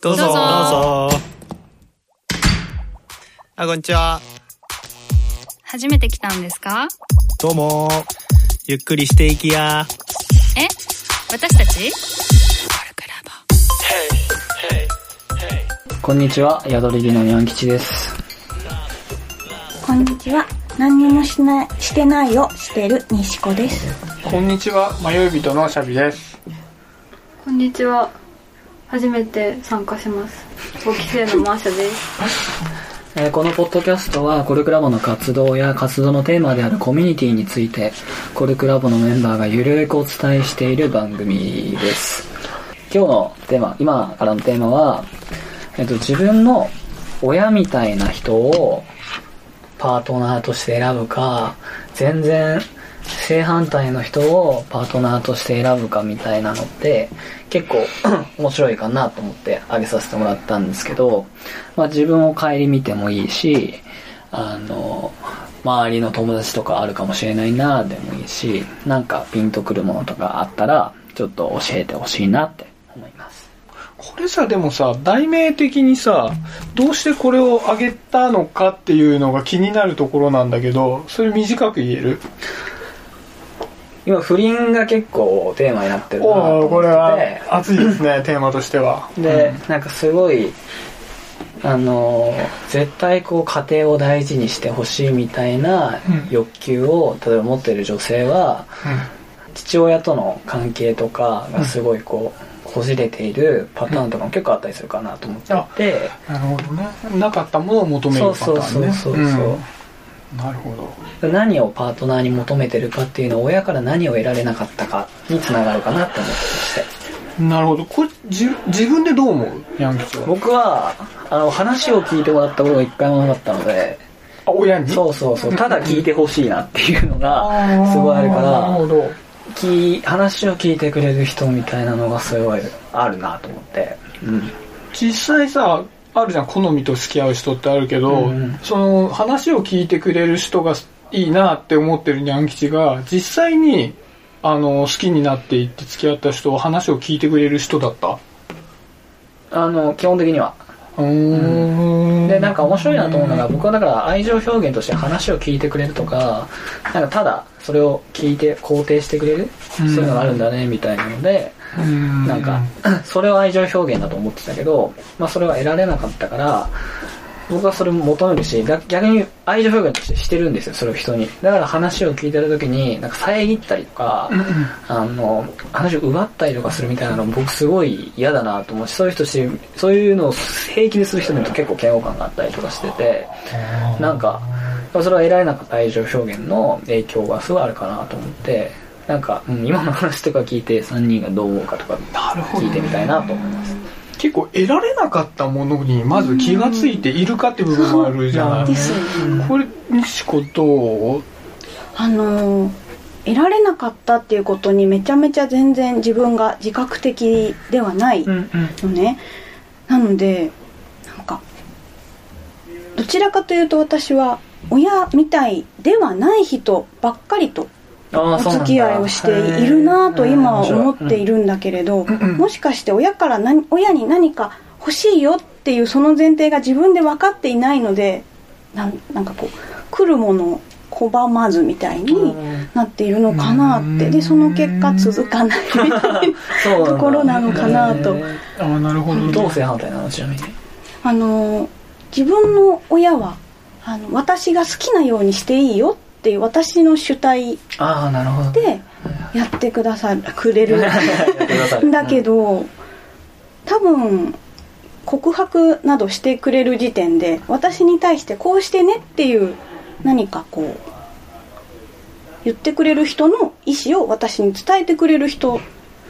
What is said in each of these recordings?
どうぞ。どうぞあ、こんにちは。初めて来たんですか？どうも。ゆっくりしていきや。え？私たち？こんにちは、宿り木のにゃん吉です。こんにちは。何にもしない、してないをしてる西子です。こんにちは、迷い人のシャビです。こんにちは。初めて参加します。5期生のマーシャです。えーこのポッドキャストはコルクラボの活動や活動のテーマであるコミュニティについてコルクラボのメンバーがゆるくお伝えしている番組です今日のテーマ今からのテーマは、えっと、自分の親みたいな人をパートナーとして選ぶか全然正反対の人をパートナーとして選ぶかみたいなのって結構 面白いかなと思って挙げさせてもらったんですけど、まあ、自分を顧みてもいいしあの周りの友達とかあるかもしれないなでもいいしなんかピンとくるものとかあったらちょっと教えてほしいなって思います。これさ、でもさ、題名的にさ、どうしてこれをあげたのかっていうのが気になるところなんだけど、それ短く言える？今不倫が結構テーマになってるなとおお、思ってて。これは熱いですね、テーマとしては。で、なんかすごいあの絶対こう家庭を大事にしてほしいみたいなうん。欲求を例えば持ってる女性は父親との関係とかがすごいこうこじれているパターンとかも結構あったりするかなと思ってて、なるほどね。なかったものを求めるそうパターンね。そうそうそうそう、うんなるほど。何をパートナーに求めてるかっていうのは親から何を得られなかったかにつながるかなって思ってましてなるほど。これ、じ自分でどう思う？ヤンキチは。僕はあの話を聞いてもらったことが一回もなかったのであ、親に？そうそうそうただ聞いてほしいなっていうのがすごいあるかなるらほど。き話を聞いてくれる人みたいなのがすごいあるなと思って、うん、実際さあるじゃん。好みと付き合う人ってあるけど、うんうん。その話を聞いてくれる人がいいなって思ってるニャン吉が実際にあの好きになっていって付き合った人は話を聞いてくれる人だった？あの基本的にはでなんか面白いなと思うのが僕はだから愛情表現として話を聞いてくれるとかなんかただそれを聞いて肯定してくれるそういうのがあるんだねみたいなのでうん。なんか それを愛情表現だと思ってたけど、まあ、それは得られなかったから僕はそれも求めるしだ逆に愛情表現としてしてるんですよそれを人に。だから話を聞いてる時になんか遮ったりとか、あの話を奪ったりとかするみたいなの僕すごい嫌だなと思うしそういう人しそういうのを平気でする人見ると結構嫌悪感があったりとかしててなんかそれは得られなかった愛情表現の影響がすごいあるかなと思ってなんか、うん今の話とか聞いて3人がどう思うかとか聞いてみたいなと思います結構得られなかったものにまず気がついているかって部分もあるじゃない、です。これ西子どう？あのー、得られなかったっていうことにめちゃめちゃ全然自分が自覚的ではないうんのね。なので、なんか、どちらかというと私は親みたいではない人ばっかりとあお付き合いをしているなぁと今は思っているんだけれど、もしかして親から何親に何か欲しいよっていうその前提が自分で分かっていないのでなんなんかこう来るものを拒まずみたいになっているのかなって。でその結果続かないみたいな ところなのかなと。ああなるほどね。どう正反対なのちなみに。あの自分の親はあの私が好きなようにしていいよっていう私の主体でやってくださる くれる。だけど多分告白などしてくれる時点で私に対してこうしてねっていう何かこう言ってくれる人の意思を私に伝えてくれる人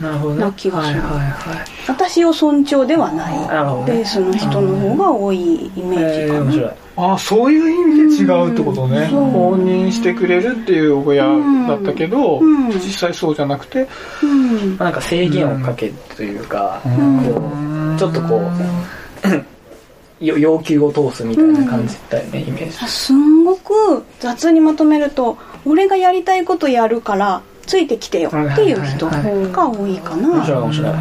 な気がす。るはいはいはい。私を尊重ではない。ベースの人の方が多いイメージかな、ああそういう意味で違うってことね。うん放任してくれるっていう親だったけど、うん。実際そうじゃなくて。うん。なんか制限をかけるというか、ん。こうちょっとこう よ要求を通すみたいな感じだよね、イメージ。すんごく雑にまとめると俺がやりたいことやるからついてきてよっていう人が多いか面白いな面白い。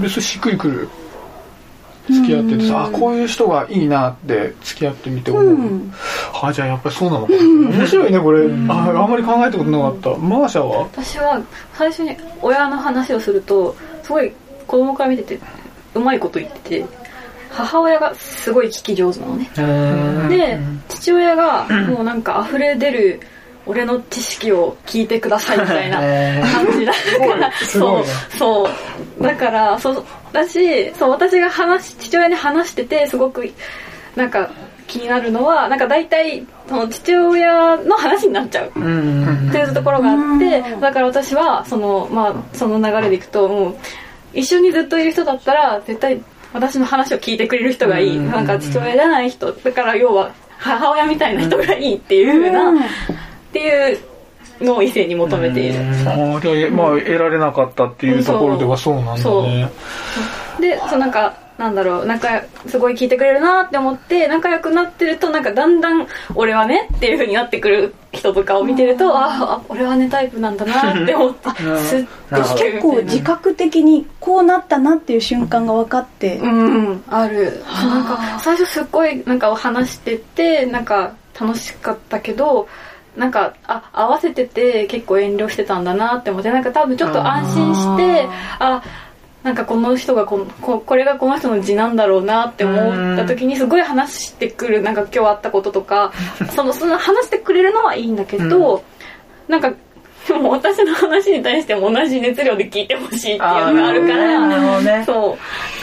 でそれしっくりくる付き合っててさ、うん。あこういう人がいいなって付き合ってみて思う、うん。あじゃあやっぱりそうなのかな。面白いねこれ、ああんまり考えたことなかった。マーシャは？私は最初に親の話をするとすごい子供から見ててうまいこと言ってて母親がすごい聞き上手なのね。で父親がもうなんか溢れ出る俺の知識を聞いてくださいみたいな感じだから。そう。そう。だからそうだしそう私が話父親に話しててすごくなんか気になるのはなんか大体その父親の話になっちゃう。うんっていうところがあってうん。だから私はそのまあその流れでいくともう一緒にずっといる人だったら絶対私の話を聞いてくれる人がいい。うんなんか父親じゃない人。だから要は母親みたいな人がいいっていうふうなっていうのを異性に求めている。ああじゃあまあ得られなかったっていうところではそうなんだね。でそうなんかなんだろう仲すごい聞いてくれるなって思って仲良くなってるとなんかだんだん俺はねっていう風になってくる人とかを見てると、ああ俺はねタイプなんだなって思ってスッて聞ける結構自覚的にこうなったなっていう瞬間が分かって、うん。ある。なんか最初すっごいなんか話しててなんか楽しかったけどなんかあ合わせてて結構遠慮してたんだなって思ってなんか多分ちょっと安心してあなんかこの人がこのここれがこの人の字なんだろうなって思った時にすごい話してくるなんか今日あったこととか そのその話してくれるのはいいんだけど、なんかでも私の話に対しても同じ熱量で聞いてほしいっていうのがあるからね。そう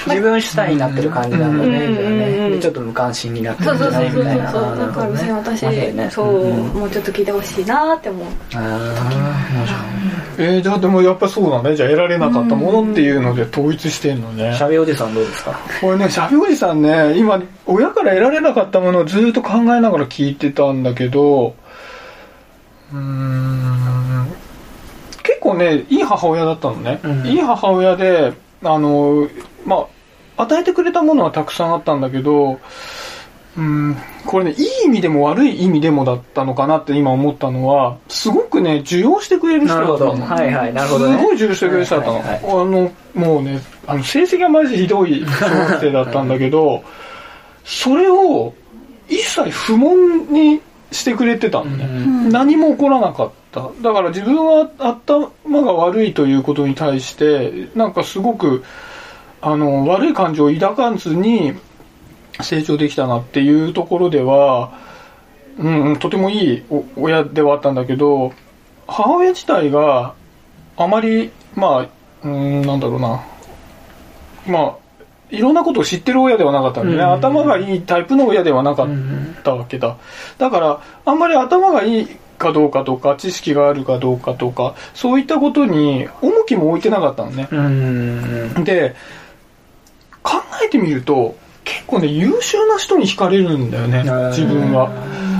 自分主体になってる感じなんだねちょっと無関心になってそうそうそうそうみたいなそう。あーなだからるほどね。私、そう、んもうちょっと聞いてほしいなって思う。えー、じゃあでもやっぱそうなんだね。じゃあ得られなかったものっていうので統一してんのね。シャベおじさんどうですか？これね、シャビおじさんね、今、親から得られなかったものをずっと考えながら聞いてたんだけど、うーん、結構ね、いい母親だったのね。うん。いい母親で、あの、まあ、与えてくれたものはたくさんあったんだけど、うん、これね、いい意味でも悪い意味でもだったのかなって今思ったのは、すごくね、受容してくれる人だったの。どはいはいなるほどねすごい重要してくれる人だったの。はいはいあの、もうね、あの、成績がマジひどい小学生だったんだけど、それを一切不問にしてくれてたのね。何も起こらなかった。だから自分は頭が悪いということに対して、なんかすごく、あの、悪い感情を抱かずに成長できたなっていうところでは、うんうん、とてもいいお親ではあったんだけど、母親自体があまり、まあ、うん、なんだろうな。まあ、いろんなことを知ってる親ではなかったんだよね。うん頭がいいタイプの親ではなかったわけだ。だから、あんまり頭がいいかどうかとか、知識があるかどうかとか、そういったことに重きも置いてなかったのね。うんで、考えてみると、結構ね、優秀な人に惹かれるんだよね、自分は。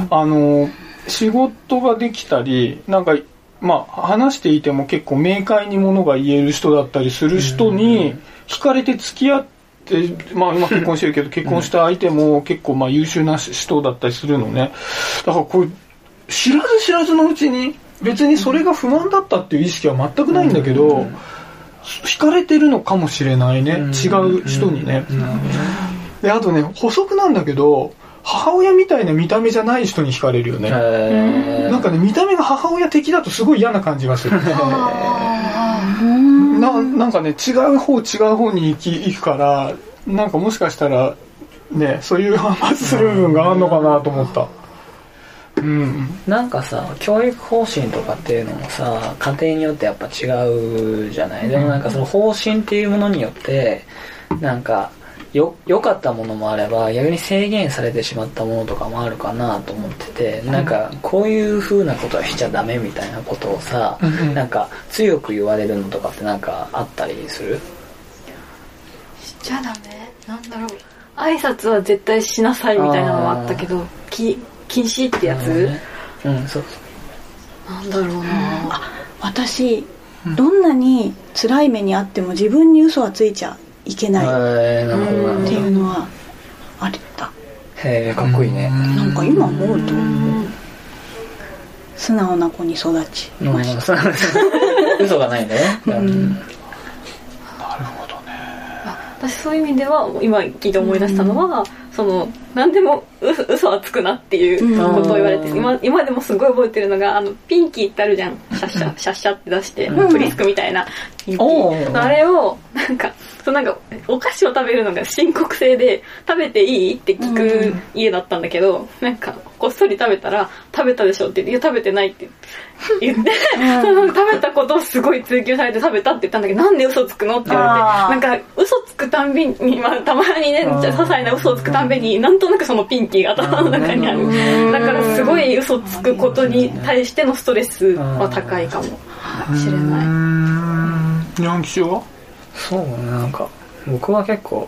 あの、仕事ができたり、なんか、まあ、話していても結構明快にものが言える人だったりする人に惹かれて付き合って、まあ今結婚してるけど、結婚した相手も結構まあ優秀な人だったりするのね。だからこれ、知らず知らずのうちに、別にそれが不満だったっていう意識は全くないんだけど、惹かれてるのかもしれないね。違う人にね。で、あとね、補足なんだけど、母親みたいな見た目じゃない人に惹かれるよね。えなんかね、見た目が母親的だとすごい嫌な感じがする。ななんかね、違う方違う方に行き行くから、なんかもしかしたら、ね、そういう反発する部分があるのかなと思った。うん。なんかさ教育方針とかっていうのもさ家庭によってやっぱ違うじゃない？でもなんかその方針っていうものによってなんかよ良かったものもあれば逆に制限されてしまったものとかもあるかなと思っててなんかこういう風なことはしちゃダメみたいなことをさうんうん。なんか強く言われるのとかってなんかあったりする？しちゃダメ？なんだろう。挨拶は絶対しなさいみたいなのはあったけどき禁止ってやつ、うん。そうなんだろうな。私どんなに辛い目にあっても自分に嘘はついちゃいけないっていうのはあった。へえかっこいいね。なんか今思うと素直な子に育ち。うん。ましたそう嘘がないんだねうん。なるほどね。私そういう意味では今聞いて思い出したのは、その何でも嘘嘘はつくなっていうことを言われて、今今でもすごい覚えてるのがあのピンキーってあるじゃん。シャッシャシャッシャって出して、プリスクみたいな。ピンキおー。ーあれをなんかそうなんかお菓子を食べるのが申告制で食べていいって聞く家だったんだけど、なんかこっそり食べたら食べたでしょって言っていや食べてないって言って、食べたことをすごい追求されて食べたって言ったんだけどなんで嘘つくのって言われてなんか嘘つくたんびに、まあ、たまにね些細な嘘をつくたんびになんとなくそのピンキーが頭の中にある。だからすごい嘘つくことに対してのストレスは高いかもしれない。ニャン吉は？そうねなんか僕は結構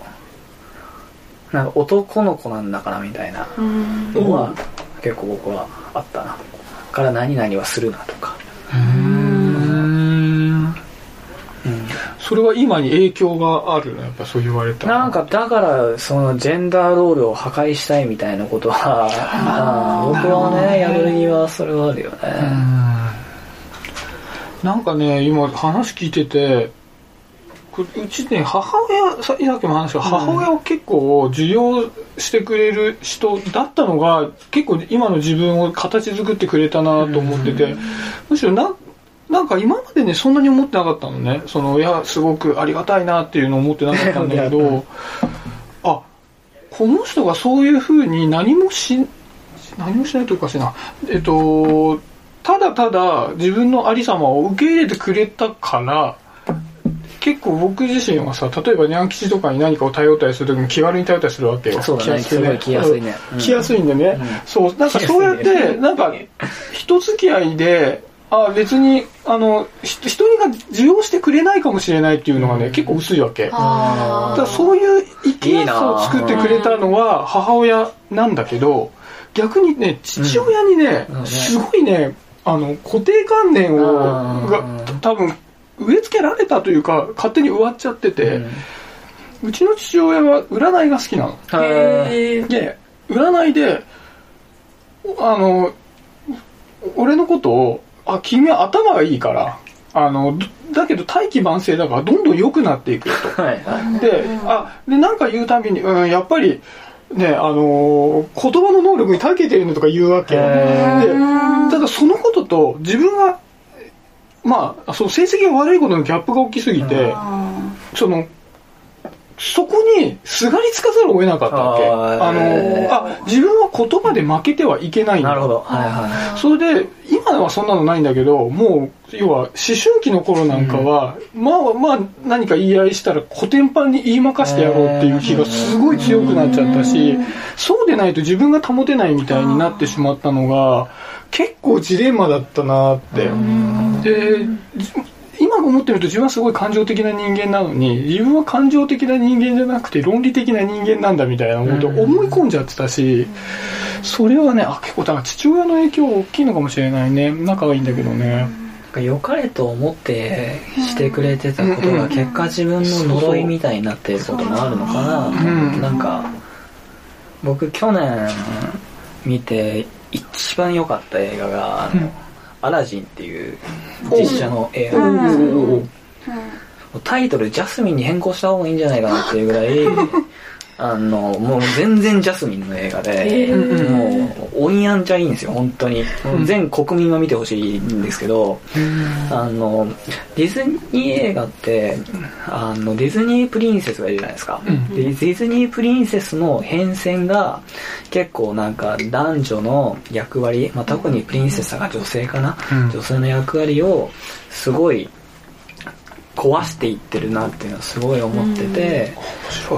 なんか男の子なんだからみたいなのは結構僕はあったな。だから何々はするなとか。うんそれは今に影響があるの？やっぱそう言われたら。なんかだからそのジェンダーロールを破壊したいみたいなことは僕はねやるにはそれはあるよね。なんかね今話聞いててうちね母親ささっきも話したけど母親を結構受容してくれる人だったのが結構今の自分を形作ってくれたなと思っててむしろななんか今までねそんなに思ってなかったのね。そのいやすごくありがたいなっていうのを思ってなかったんだけど あこの人がそういうふうに何もし何もしないとおかしいな。えっとただただ自分のありさまを受け入れてくれたから結構僕自身はさ例えばニャン吉とかに何かを頼ったりする時に気軽に頼ったりするわけよ。そうだね。すごい気安いね。うん。気安いんでね、そう。なんかそうやってなんか人付き合いであ別にあのひ人が受容してくれないかもしれないっていうのがね、結構薄いわけ。だからそういう生きやすさを作ってくれたのは母親なんだけど逆にね父親にね、うん。すごいねあの固定観念をうん。が多分植え付けられたというか勝手に植わっちゃってて、うちの父親は占いが好きなの。で占いであの俺のことを「あ君は頭がいいから。あのどだけど大器晩成だからどんどん良くなっていくよ」と。はいはい。であでなんか言うたびに、うん、やっぱりねあのー言葉の能力に長けてるのとか言うわけでへただそのことと自分がまあそう成績が悪いことのギャップが大きすぎてそのそこにすがりつかざるを得なかったわけ。あのあ自分は言葉で負けてはいけないんだなるほど。はいはいそれで今はそんなのないんだけどもう要は思春期の頃なんかは、まあまあ何か言い合いしたらコテンパンに言いまかしてやろうっていう気がすごい強くなっちゃったし、そうでないと自分が保てないみたいになってしまったのが結構ジレンマだったなって。で今思ってみると自分はすごい感情的な人間なのに自分は感情的な人間じゃなくて論理的な人間なんだみたいなことを思い込んじゃってたし、それはねあ結構だから父親の影響大きいのかもしれないね。仲がいいんだけどね。良かれと思ってしてくれてたことが結果自分の呪いみたいになっていることもあるのかな、ん。なんか僕去年見て一番良かった映画が「あのアラジン」っていう実写の映画。なん。ですけど、タイトル「ジャスミン」に変更した方がいいんじゃないかなっていうぐらい あのもう全然ジャスミンの映画で、もう鬼やんちゃいいんですよ本当に、全国民は見てほしいんですけど、あのディズニー映画ってあのディズニープリンセスがいるじゃないですか、でディズニープリンセスの変遷が結構なんか男女の役割、まあ、特にプリンセスが女性かな、うん。女性の役割をすごい壊していってるなっていうのはすごい思ってて、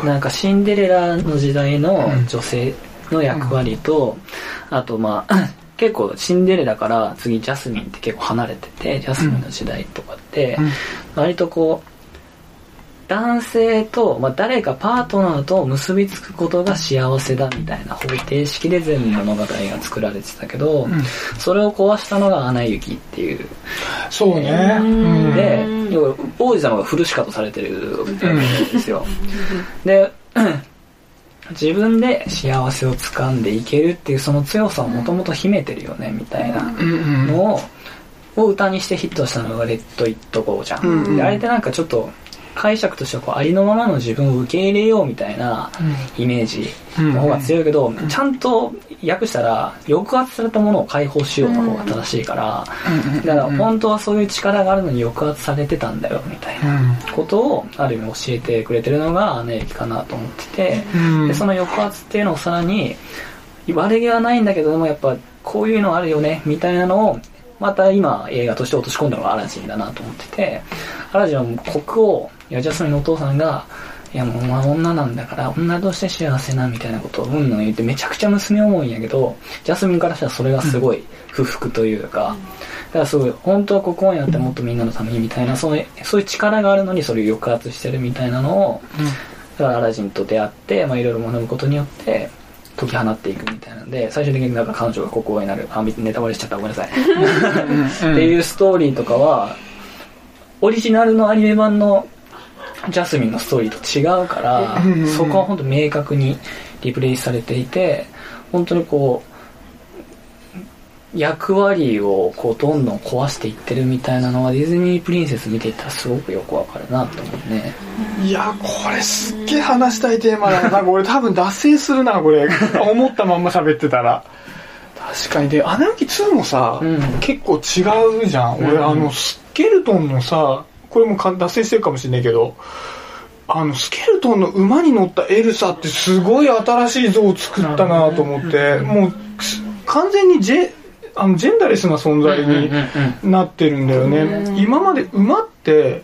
なんかシンデレラの時代の女性の役割と、あとまあ 結構シンデレラから次ジャスミンって結構離れててジャスミンの時代とかって割とこう男性と、まあ、誰かパートナーと結びつくことが幸せだみたいな方程式で全物語が作られてたけど、それを壊したのが「アナ雪」っていう。そうね。うん。で要は王子様がフルシカとされてるわけですよ。で 自分で幸せを掴んでいけるっていうその強さをもともと秘めてるよねみたいなのをを歌にしてヒットしたのが「レッド・イット・ゴー」じゃん、うんうん。であれってなんかちょっと解釈としてはこうありのままの自分を受け入れようみたいなイメージの方が強いけど、ちゃんと訳したら抑圧されたものを解放しようの方が正しいから、だから本当はそういう力があるのに抑圧されてたんだよみたいなことをある意味教えてくれてるのが姉駅かなと思ってて、でその抑圧っていうのをさらに悪気はないんだけどでもやっぱこういうのあるよねみたいなのをまた今映画として落とし込んだのがアラジンだなと思っててアラジンは国王いやジャスミンのお父さんがいやもうお前女なんだから女として幸せなみたいなことをうんぬん言ってめちゃくちゃ娘思うんやけどジャスミンからしたらそれがすごい不服というか、だからすごい本当は国王になってもっとみんなのためにみたいなそういうそういう力があるのにそれを抑圧してるみたいなのを、だからアラジンと出会って、まあ、いろいろ学ぶことによって解き放っていくみたいなんで最終的になんか彼女が国王になる。あネタバレしちゃった。ごめんなさい。っていうストーリーとかはオリジナルのアニメ版のジャスミンのストーリーと違うからうんそこは本当明確にリプレイされていて本当にこう役割をこうどんどん壊していってるみたいなのはディズニープリンセス見ていたらすごくよくわかるなと思うね。いやこれすっげえ話したいテーマだな。なんか俺多分脱線するなこれ。思ったまんま喋ってたら。確かに。で「アナ雪2」もさ、うん。結構違うじゃん。俺、うん。あのスケルトンのさこれもか脱線してるかもしれないけどあのスケルトンの馬に乗ったエルサってすごい新しい像を作ったなと思って、もうす完全にジェあのジェンダレスな存在になってるんだよね、今まで馬って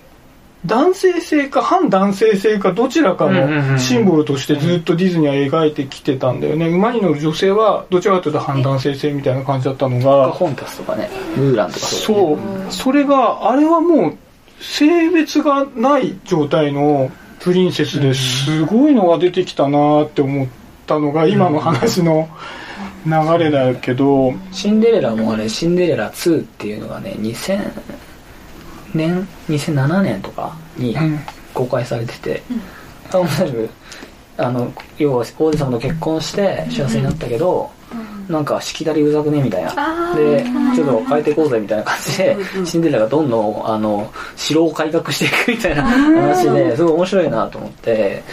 男性性か反男性性かどちらかのシンボルとしてずっとディズニーは描いてきてたんだよね。馬に乗る女性はどちらかというと反男性性みたいな感じだったのが。ホンタスとかねムーランとかそう。そう。それがあれはもう性別がない状態のプリンセスですごいのが出てきたなって思ったのが今の話の流れだけど。シンデレラもあれ、シンデレラ2っていうのがね、2000年、2007年とかにうん公開されてて、あ同じく、あの、要は王子様と結婚して幸せになったけど、なんかしきたりうざくねみたいな。で、ちょっと変えていこうぜみたいな感じで、シンデレラがどんどん、あの、城を改革していくみたいな話で、すごい面白いなと思って、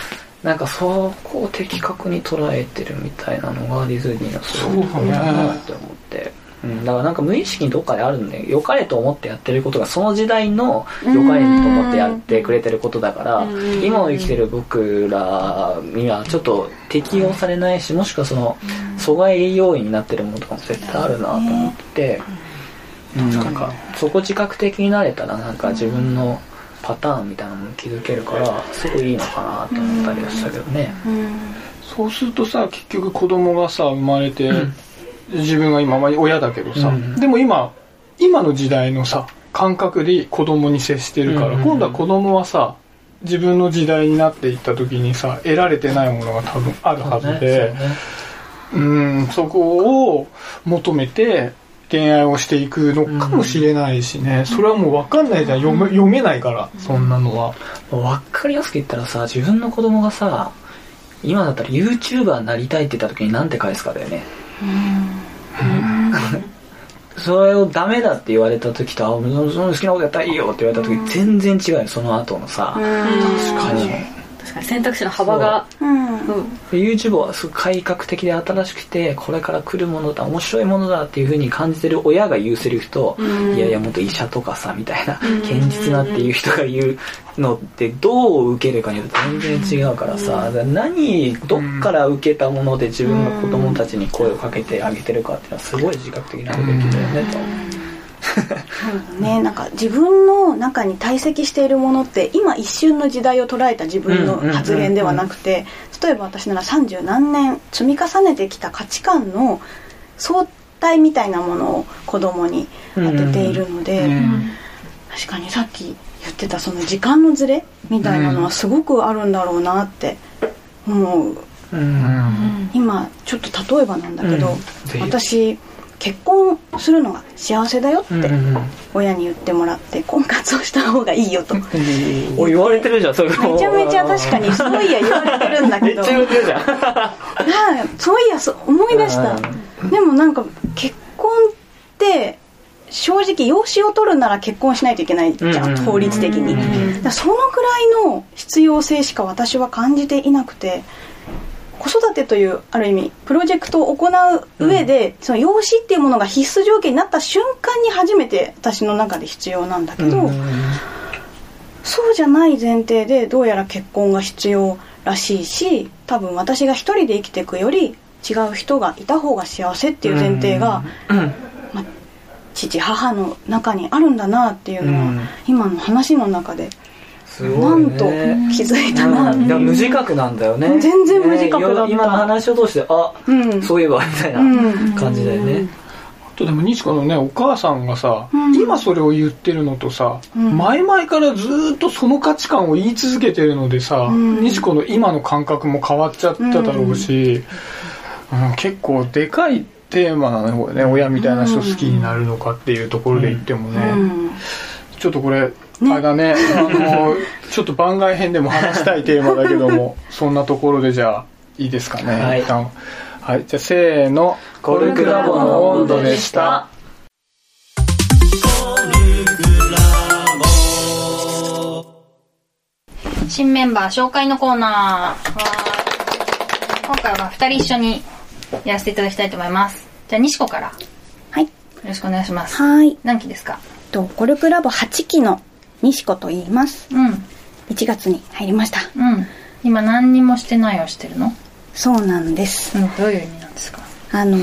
なんかそこを的確に捉えてるみたいなのがディズニーのすごいなって思って。うん、だからなんか無意識にどっかであるんで良かれと思ってやってることがその時代の良かれと思ってやってくれてることだから今を生きてる僕らにはちょっと適用されないしもしくはその阻害要因になってるものとかも絶対あるなと思って、うん、なんかそこ自覚的になれたらなんか自分のパターンみたいなのも気づけるからすごいいいのかなと思ったりはしたけどね。そうするとさ結局子供がさ生まれて、自分が今まあ親だけどさ、うん。でも今今の時代のさ感覚で子供に接してるから、うん。今度は子供はさ自分の時代になっていった時にさ得られてないものが多分あるはずでそうねうんそこを求めて恋愛をしていくのかもしれないしね、それはもう分かんないじゃん。読め読めないからそんなのは、わかりやすく言ったらさ自分の子供がさ今だったら YouTuber になりたいって言った時に何て返すかだよね。それをダメだって言われた時とあそのその好きなことやったらいいよって言われた時全然違うよその後のさ。確かに。確かに選択肢の幅がう。んうん。で YouTube はすごい改革的で新しくてこれから来るものだ面白いものだっていう風に感じてる親が言うセリフと、いやいやもっと医者とかさみたいな、堅実なっていう人が言うのってどう受けるかによって全然違うからさ、だから何どっから受けたもので自分の子供たちに声をかけてあげてるかっていうのはすごい自覚的になるべきだよねと。ね、なんか自分の中に堆積しているものって今一瞬の時代を捉えた自分の発言ではなくて例えば私なら三十何年積み重ねてきた価値観の相対みたいなものを子供に当てているので、確かにさっき言ってたその時間のズレみたいなのはすごくあるんだろうなって思う。うん。今ちょっと例えばなんだけど、私結婚するのが幸せだよってうん親に言ってもらって婚活をした方がいいよと。め お言われてるじゃんそれ。ちゃめちゃ確かにそういや言われてるんだめっけど。ちゃ言われてるじゃん。はいそういやそう思い出した。でもなんか結婚って正直養子を取るなら結婚しないといけないじゃん、うん法律的に、そのぐらいの必要性しか私は感じていなくて子育てというある意味プロジェクトを行う上で、その養子っていうものが必須条件になった瞬間に初めて私の中で必要なんだけど、そうじゃない前提でどうやら結婚が必要らしいし多分私が一人で生きていくより違う人がいた方が幸せっていう前提が、まあ父母の中にあるんだなっていうのは、うん。今の話の中ですごね。ないんと気づいた。なうん。無自覚なんだよね。全然無自覚だった。ね今の話を通してあ、うん。そういえばみたいなうん。感じだよね、あとでも西子のねお母さんがさ、うん。今それを言ってるのとさ、うん。前々からずーっとその価値観を言い続けてるのでさ、うん。西子の今の感覚も変わっちゃっただろうし、うん。結構でかいテーマなのね親みたいな人好きになるのかっていうところで言ってもね、うん。ちょっとこれ、あれだね。あのちょっと番外編でも話したいテーマだけども そんなところでじゃあいいですかね、はい。一旦はいじゃあせーの。コルクラボの温度でした。新メンバー紹介のコーナー。は今回は2人一緒にやらせていただきたいと思います。じゃあ西子から。よはい。ろしくお願いします。はい。何期ですか？とコルクラボ8期の西子と言います。うん。1月に入りました。うん。今何にもしてないをしてるの？そうなんです。うんどういう意味なんですか？あの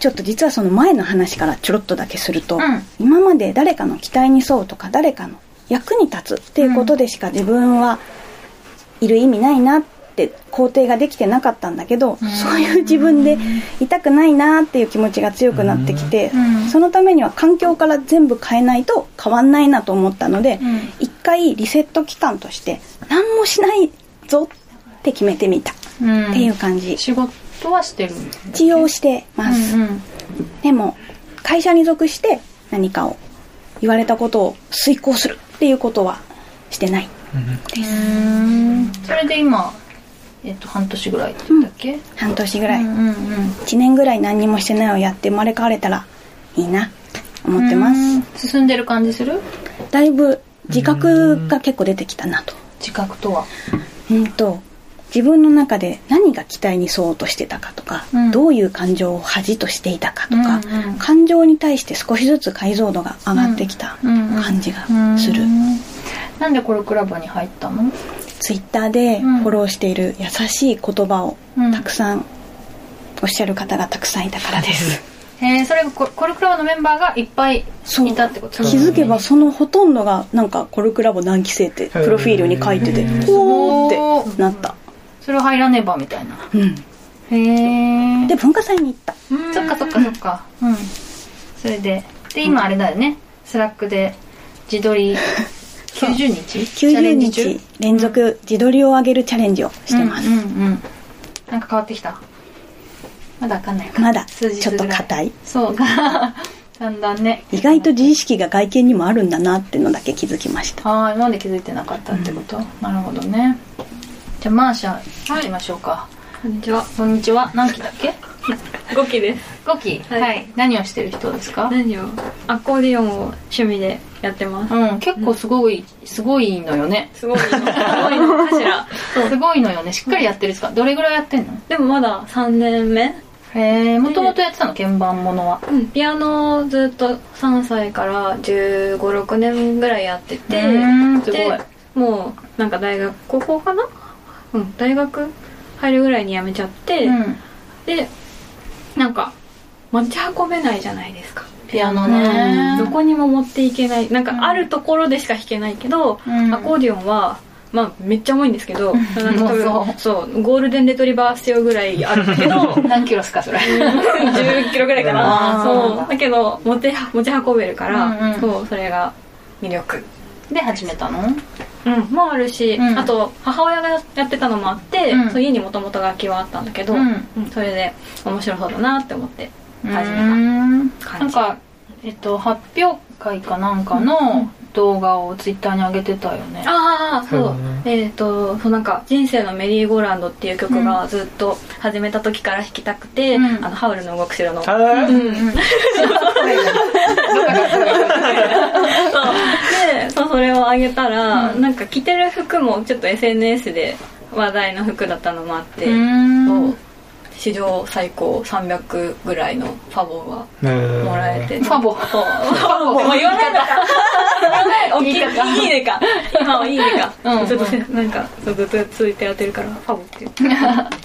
ちょっと実はその前の話からちょろっとだけすると、うん。今まで誰かの期待に沿うとか誰かの役に立つっていうことでしか自分はいる意味ないなって肯定ができてなかったんだけど、そういう自分でいたくないなっていう気持ちが強くなってきて、うん。そのためには環境から全部変えないと変わんないなと思ったので、うん。一回リセット期間として何もしないぞって決めてみた。っうん。ていう感じ、仕事はしてる一応してます、うんうん。でも会社に属して何かを言われたことを遂行するっていうことはしてない。うん。それで今えっと半年ぐらいって言ったっけ、半年ぐらい、うんうんうん。1年ぐらい何にもしてないをやって生まれ変われたらいいな。と思ってます。うん。進んでる感じする？だいぶ自覚が結構出てきたなと。自覚とは？うんと自分の中で何が期待に沿おうとしてたかとか、うん。どういう感情を恥としていたかとか、うんうん感情に対して少しずつ解像度が上がってきた感じがする、うんなんでコルクラボに入ったの？ツイッターでうん。フォローしている優しい言葉をうん。たくさんおっしゃる方がたくさんいたからです、えー、それがココルクラボのメンバーがいっぱいいたってこと気づけばそのほとんどがなんかコルクラボ何期生ってプロフィールに書いててほーってなった。それを入らねばみたいな。うん。へえで文化祭に行った。そっかそっかそっか。うん。それで。で今あれだよね。スラックで自撮り90日？チャレ90ンジ中日。連続自撮りを上げるチャレンジをしてます、うんうんうん。なんか変わってきた？まだわかんない。かまだ。ちょっと硬い。そうか。だんだんね。意外と自意識が外見にもあるんだなってのだけ気づきました。ああなんで気づいてなかったってこと、なるほどね。じゃあマーシャ行きましょうか、こんにちは。こんにちは。何期だっけ？5期です。5期は、はい。い何をしてる人ですか？何を？アコーディオンを趣味でやってます。うん結構すごいすごいのよね。すごいの。すごいの。かしら。すごいのよね。しっかりやってるんですかどれぐらいやってんの？でもまだ3年目。へえもともとやってたの？鍵盤ものは。うん。ピアノをずっと3歳から1 5 6年ぐらいやってて。うん。すごい。でもうなんか大学高校かな？うん。大学入るぐらいに辞めちゃって、うん。でなんか持ち運べないじゃないですか。ピアノね。どこにも持っていけない。なんかあるところでしか弾けないけど、うん。アコーディオンはまあめっちゃ重いんですけど、なんそう。そうゴールデンレトリバー必要ぐらいあるけど 何キロっすかそれ。10キロぐらいかあなーそう。だけど持って持ち運べるから、うんうん。そうそれが魅力。で始めたの？うんもあるし、うん。あと母親がやってたのもあって、うん。そう家にもともと楽器はあったんだけど、それで面白そうだなって思って始めたうん。感じ。なんかえっと発表会かなんかの動画をツイッターに上げてたよね。ああそう、そうだね。えっ、とそうなんか「人生のメリーゴーランド」っていう曲がずっと始めた時から弾きたくて、うん。あのハウルの動く城の、あーでそう。それをあげたら、う。んなんか着てる服もちょっと SNS で話題の服だったのもあって、う。ーんそう史上最高300ぐらいのファボがもらえて、ファボファボもう言わないのか。大きいいいねか。今はいいねか、うん。ちょっとせなんかずっと続いてやってるからファボって言って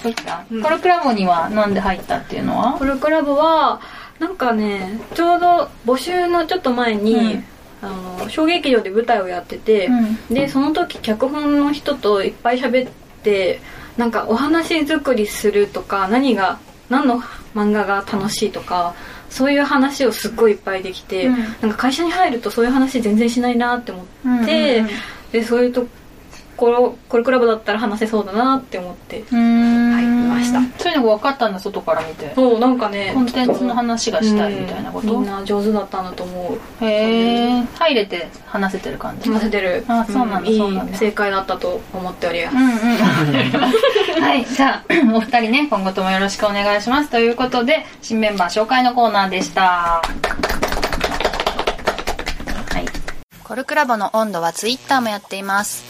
そっか。コルクラボにはなんで入ったっていうのは？コルクラボはなんかねちょうど募集のちょっと前に、うん。あの小劇場で舞台をやってて、うん。でその時脚本の人といっぱい喋ってなんかお話作りするとか何が何の漫画が楽しいとかそういう話をすっごいいっぱいできて、うん。なんか会社に入るとそういう話全然しないなって思って、うんうんうん。でそういうところコルクラボだったら話せそうだなって思って。うーん。はい見ました。そういうのが分かったんだ外から見て。そうなんかね。コンテンツの話がしたいみたいなこと？うんみんな上手だったんだと思う。へえ入れて話せてる感じ？話せてる。あそうなんだいいそうなんだ。正解だったと思っております。うんうん。はいじゃあ お二人ね今後ともよろしくお願いします。ということで新メンバー紹介のコーナーでした。はい。コルクラボの温度はツイッターもやっています。